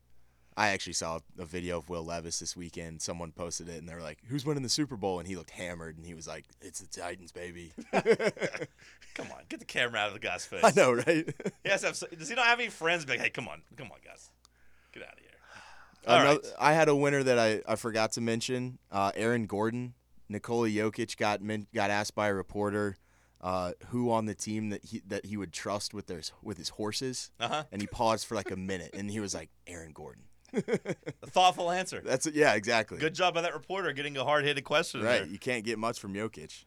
I actually saw a video of Will Levis this weekend. Someone posted it, and they were like, "Who's winning the Super Bowl?" And he looked hammered, and he was like, "It's the Titans, baby." Come on, get the camera out of the guy's face. I know, right? He has to have, does he not have any friends? Be like, hey, come on, come on, guys, get out of here. All Another, right. I had a winner that I, I forgot to mention. Uh, Aaron Gordon, Nikola Jokic got men, got asked by a reporter uh, who on the team that he that he would trust with their with his horses, Uh huh. and he paused for like a minute, and he was like, "Aaron Gordon." A thoughtful answer. That's it. Yeah, exactly. Good job by that reporter getting a hard hitted question. Right. there. You can't get much from Jokic.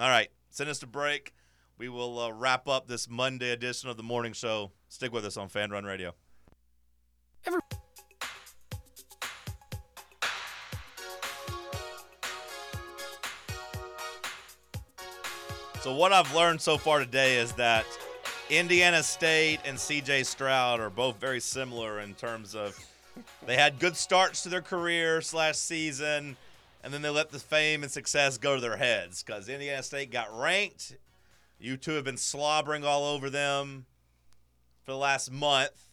All right, send us to break. We will uh, wrap up this Monday edition of the morning show. Stick with us on Fan Run Radio. So what I've learned so far today is that Indiana State and CJ Stroud are both very similar in terms of they had good starts to their career slash season, and then they let the fame and success go to their heads because Indiana State got ranked. You two have been slobbering all over them for the last month,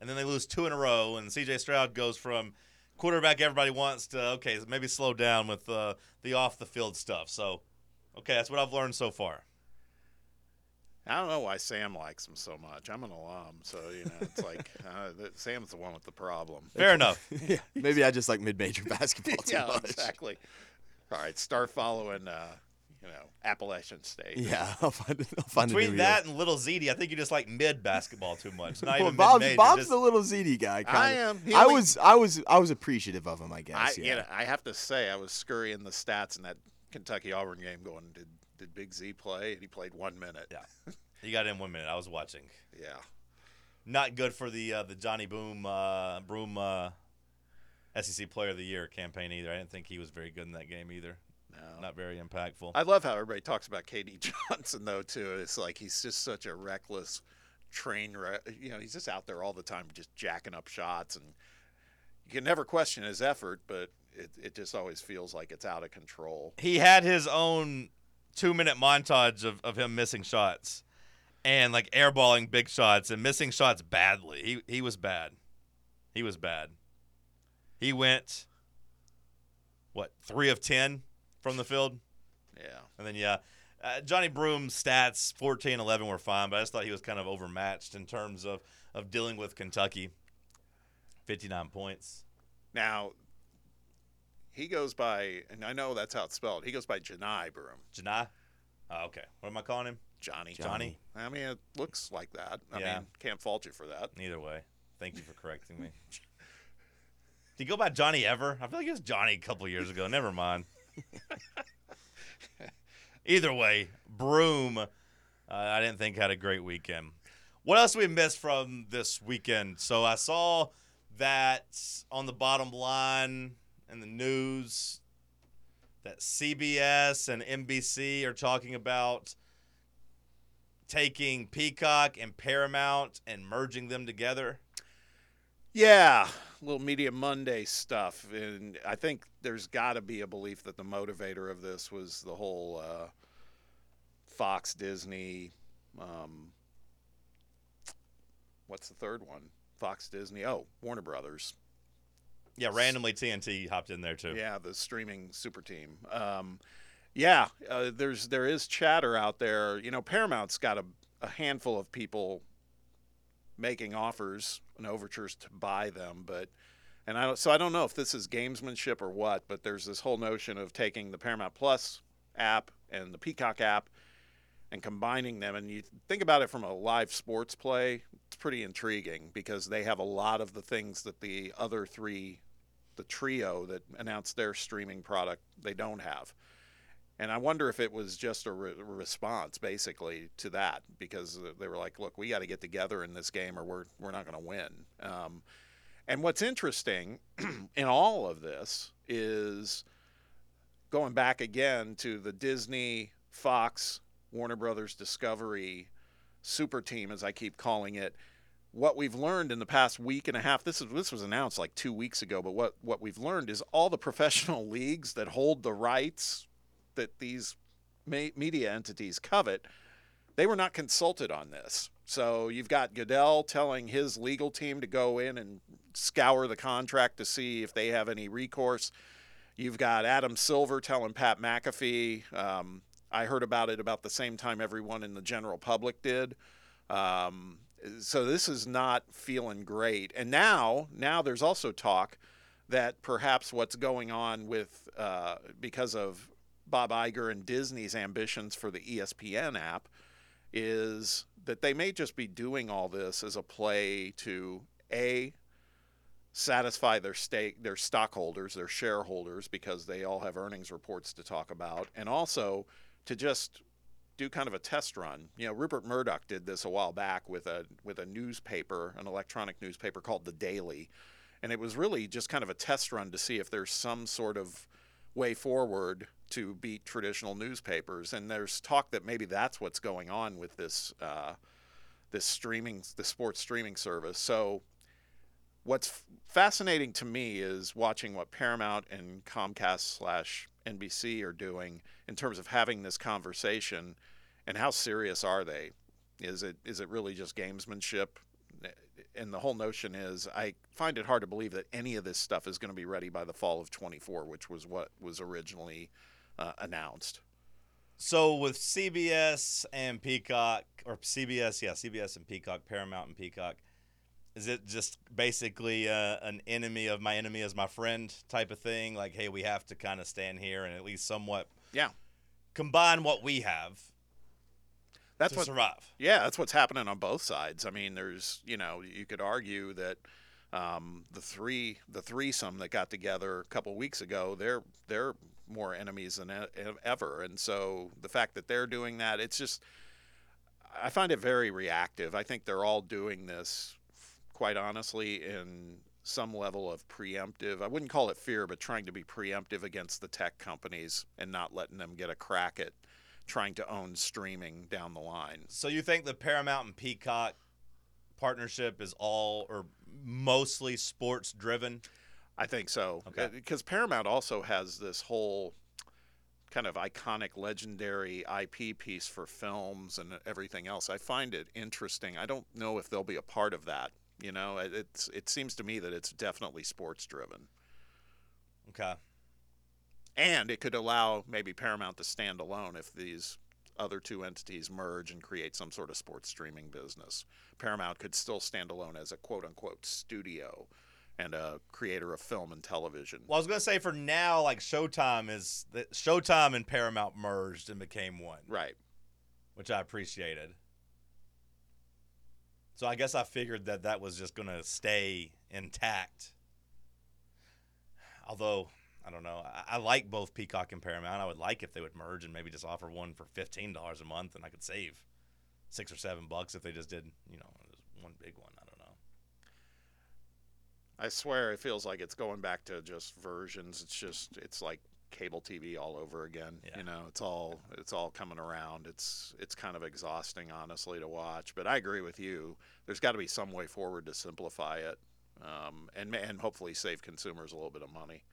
and then they lose two in a row, and C.J. Stroud goes from quarterback everybody wants to okay, maybe slow down with uh, the off the field stuff. So, okay, that's what I've learned so far. I don't know why Sam likes him so much. I'm an alum, so you know it's like uh, that- Sam's the one with the problem. Fair enough. yeah, maybe I just like mid-major basketball too much. yeah, much. exactly. All right, start following. Uh, you know, Appalachian State. Yeah, I'll find, I'll find a Between new that and Little ZD, I think you just like mid basketball too much. Not Well, even Bob's, mid-major, Bob's just- the little ZD guy. Kinda. I am. He I only- was, I was, I was appreciative of him. I guess. I, yeah. you know, I have to say, I was scurrying the stats in that Kentucky Auburn game, going, did did Big Z play? And he played one minute. Yeah. he got in one minute. I was watching. Yeah. Not good for the uh, the Johnny Boom uh, Broom uh, SEC Player of the Year campaign either. I didn't think he was very good in that game either. No. Not very impactful. I love how everybody talks about KD Johnson though too. It's like he's just such a reckless train wreck. You know, he's just out there all the time, just jacking up shots, and you can never question his effort, but it it just always feels like it's out of control. he had his own two minute montage of, of him missing shots and like airballing big shots and missing shots badly. He he was bad. He was bad. He went what three of ten from the field, Yeah. and then yeah, uh, Johnny Broome's stats 14, 11 were fine, but I just thought he was kind of overmatched in terms of of dealing with Kentucky. Fifty nine points. Now he goes by, and I know that's how it's spelled. He goes by Janai Broome. Janai. Oh, okay. What am I calling him? Johnny. Johnny. I mean, it looks like that. I Yeah. mean, can't fault you for that. Either way, thank you for correcting me. Did you go by Johnny ever? I feel like it was Johnny a couple years ago. Never mind. Either way, Broome, uh, I didn't think had a great weekend. What else we missed from this weekend? So I saw that on the bottom line in the news that CBS and NBC are talking about taking Peacock and Paramount and merging them together. Yeah, little Media Monday stuff, and I think there's got to be a belief that the motivator of this was the whole uh, Fox, Disney. Um, what's the third one? Fox, Disney. Oh, Warner Brothers. Yeah, randomly TNT hopped in there too. Yeah, the streaming super team. Um, yeah, uh, there's there is chatter out there. You know, Paramount's got a, a handful of people making offers and overtures to buy them, but and I so I don't know if this is gamesmanship or what. But there's this whole notion of taking the Paramount Plus app and the Peacock app and combining them. And you think about it from a live sports play, it's pretty intriguing because they have a lot of the things that the other three, the trio that announced their streaming product, they don't have. And I wonder if it was just a re- response, basically, to that, because they were like, "Look, we got to get together in this game, or we're we're not going to win." Um, and what's interesting in all of this is going back again to the Disney, Fox, Warner Brothers Discovery super team, as I keep calling it. What we've learned in the past week and a half, this is this was announced like two weeks ago, but what, what we've learned is all the professional leagues that hold the rights that these me- media entities covet, they were not consulted on this. So you've got Goodell telling his legal team to go in and scour the contract to see if they have any recourse. You've got Adam Silver telling Pat McAfee. Um, I heard about it about the same time everyone in the general public did. Um, so this is not feeling great. And now, now there's also talk that perhaps what's going on with uh, because of Bob Iger and Disney's ambitions for the ESPN app is that they may just be doing all this as a play to a satisfy their stake their stockholders their shareholders because they all have earnings reports to talk about and also to just do kind of a test run you know Rupert Murdoch did this a while back with a with a newspaper an electronic newspaper called the Daily and it was really just kind of a test run to see if there's some sort of way forward to beat traditional newspapers. And there's talk that maybe that's what's going on with this uh, this streaming, the sports streaming service. So what's fascinating to me is watching what Paramount and Comcast slash NBC are doing in terms of having this conversation, and how serious are they? Is it is it really just gamesmanship? And the whole notion is, I find it hard to believe that any of this stuff is going to be ready by the fall of 24, which was what was originally uh, announced. So with CBS and Peacock, or CBS, yeah, CBS and Peacock, Paramount and Peacock, is it just basically uh, an enemy of my enemy is my friend type of thing? Like, hey, we have to kind of stand here and at least somewhat Yeah, combine what we have that's to what survive. Yeah, that's what's happening on both sides. I mean, there's you know you could argue that um, the three the threesome that got together a couple weeks ago they're they're more enemies than e- ever, and so the fact that they're doing that, it's just I find it very reactive. I think they're all doing this quite honestly in some level of preemptive. I wouldn't call it fear, but trying to be preemptive against the tech companies and not letting them get a crack at trying to own streaming down the line. So you think the Paramount and Peacock partnership is all or mostly sports driven? I think so. Okay. Uh, because Paramount also has this whole kind of iconic, legendary IP piece for films and everything else. I find it interesting. I don't know if they'll be a part of that. You know, It- it's it seems to me that it's definitely sports driven, Okay. and it could allow maybe Paramount to stand alone if these other two entities merge and create some sort of sports streaming business. Paramount could still stand alone as a quote unquote studio and a creator of film and television. Well, I was gonna say for now, like Showtime is Showtime and Paramount merged and became one, Right. which I appreciated. So I guess I figured that that was just gonna stay intact. Although I don't know, I, I like both Peacock and Paramount. I would like if they would merge and maybe just offer one for fifteen dollars a month, and I could save six or seven bucks if they just did, you know, one big one. I don't know. I swear it feels like it's going back to just versions. It's just it's like cable TV all over again. Yeah. You know, it's all it's all coming around. It's it's kind of exhausting honestly to watch, but I agree with you. There's got to be some way forward to simplify it. Um, and and hopefully save consumers a little bit of money.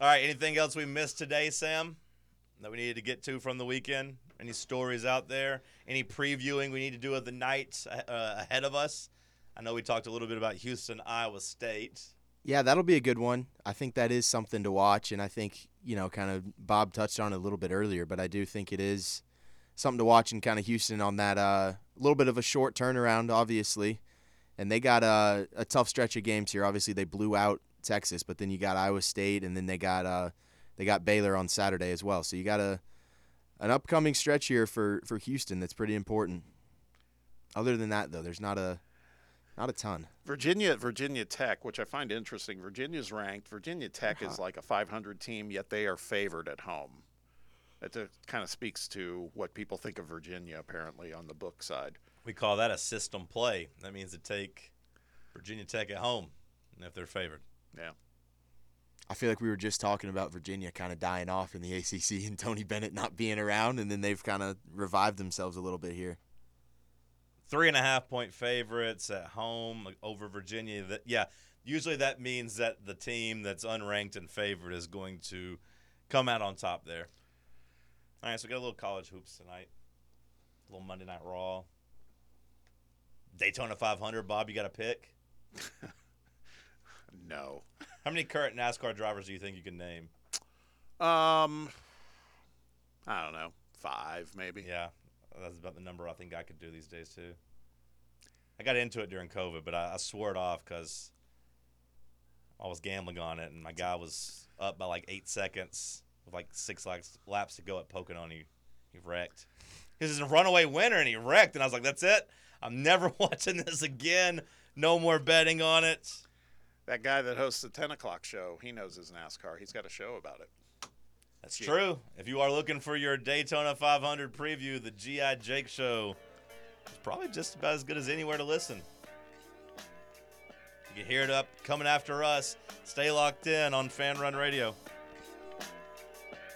All right. Anything else we missed today, Sam? That we needed to get to from the weekend? Any stories out there? Any previewing we need to do of the night uh, ahead of us? I know we talked a little bit about Houston, Iowa State. Yeah, that'll be a good one. I think that is something to watch, and I think you know, kind of Bob touched on it a little bit earlier, but I do think it is something to watch in kind of Houston on that uh, little bit of a short turnaround, obviously, and they got a, a tough stretch of games here. Obviously, they blew out Texas, but then you got Iowa State, and then they got uh, they got Baylor on Saturday as well. So you got a an upcoming stretch here for for Houston that's pretty important. Other than that, though, there's not a not a ton. Virginia, Virginia Tech, which I find interesting. Virginia's ranked. Virginia Tech is uh-huh. like a 500 team, yet they are favored at home. That kind of speaks to what people think of Virginia, apparently, on the book side. We call that a system play. That means to take Virginia Tech at home if they're favored. Yeah. I feel like we were just talking about Virginia kind of dying off in the ACC and Tony Bennett not being around, and then they've kind of revived themselves a little bit here. Three and a half point favorites at home over Virginia. That yeah, usually that means that the team that's unranked and favored is going to come out on top there. All right, so we got a little college hoops tonight. A little Monday Night Raw. Daytona 500. Bob, you got a pick? No. How many current NASCAR drivers do you think you can name? Um, I don't know, five maybe. Yeah, that's about the number I think I could do these days too. I got into it during COVID, but I, I swore it off because I was gambling on it, and my guy was up by like eight seconds with like six laps, laps to go at Pocono, and he, he wrecked. He was a runaway winner, and he wrecked, and I was like, "That's it. I'm never watching this again. No more betting on it." That guy that hosts the 10 o'clock show, he knows his NASCAR. He's got a show about it. That's true. If you are looking for your Daytona 500 preview, the GI Jake show is probably just about as good as anywhere to listen. You can hear it up coming after us. Stay locked in on Fan Run Radio.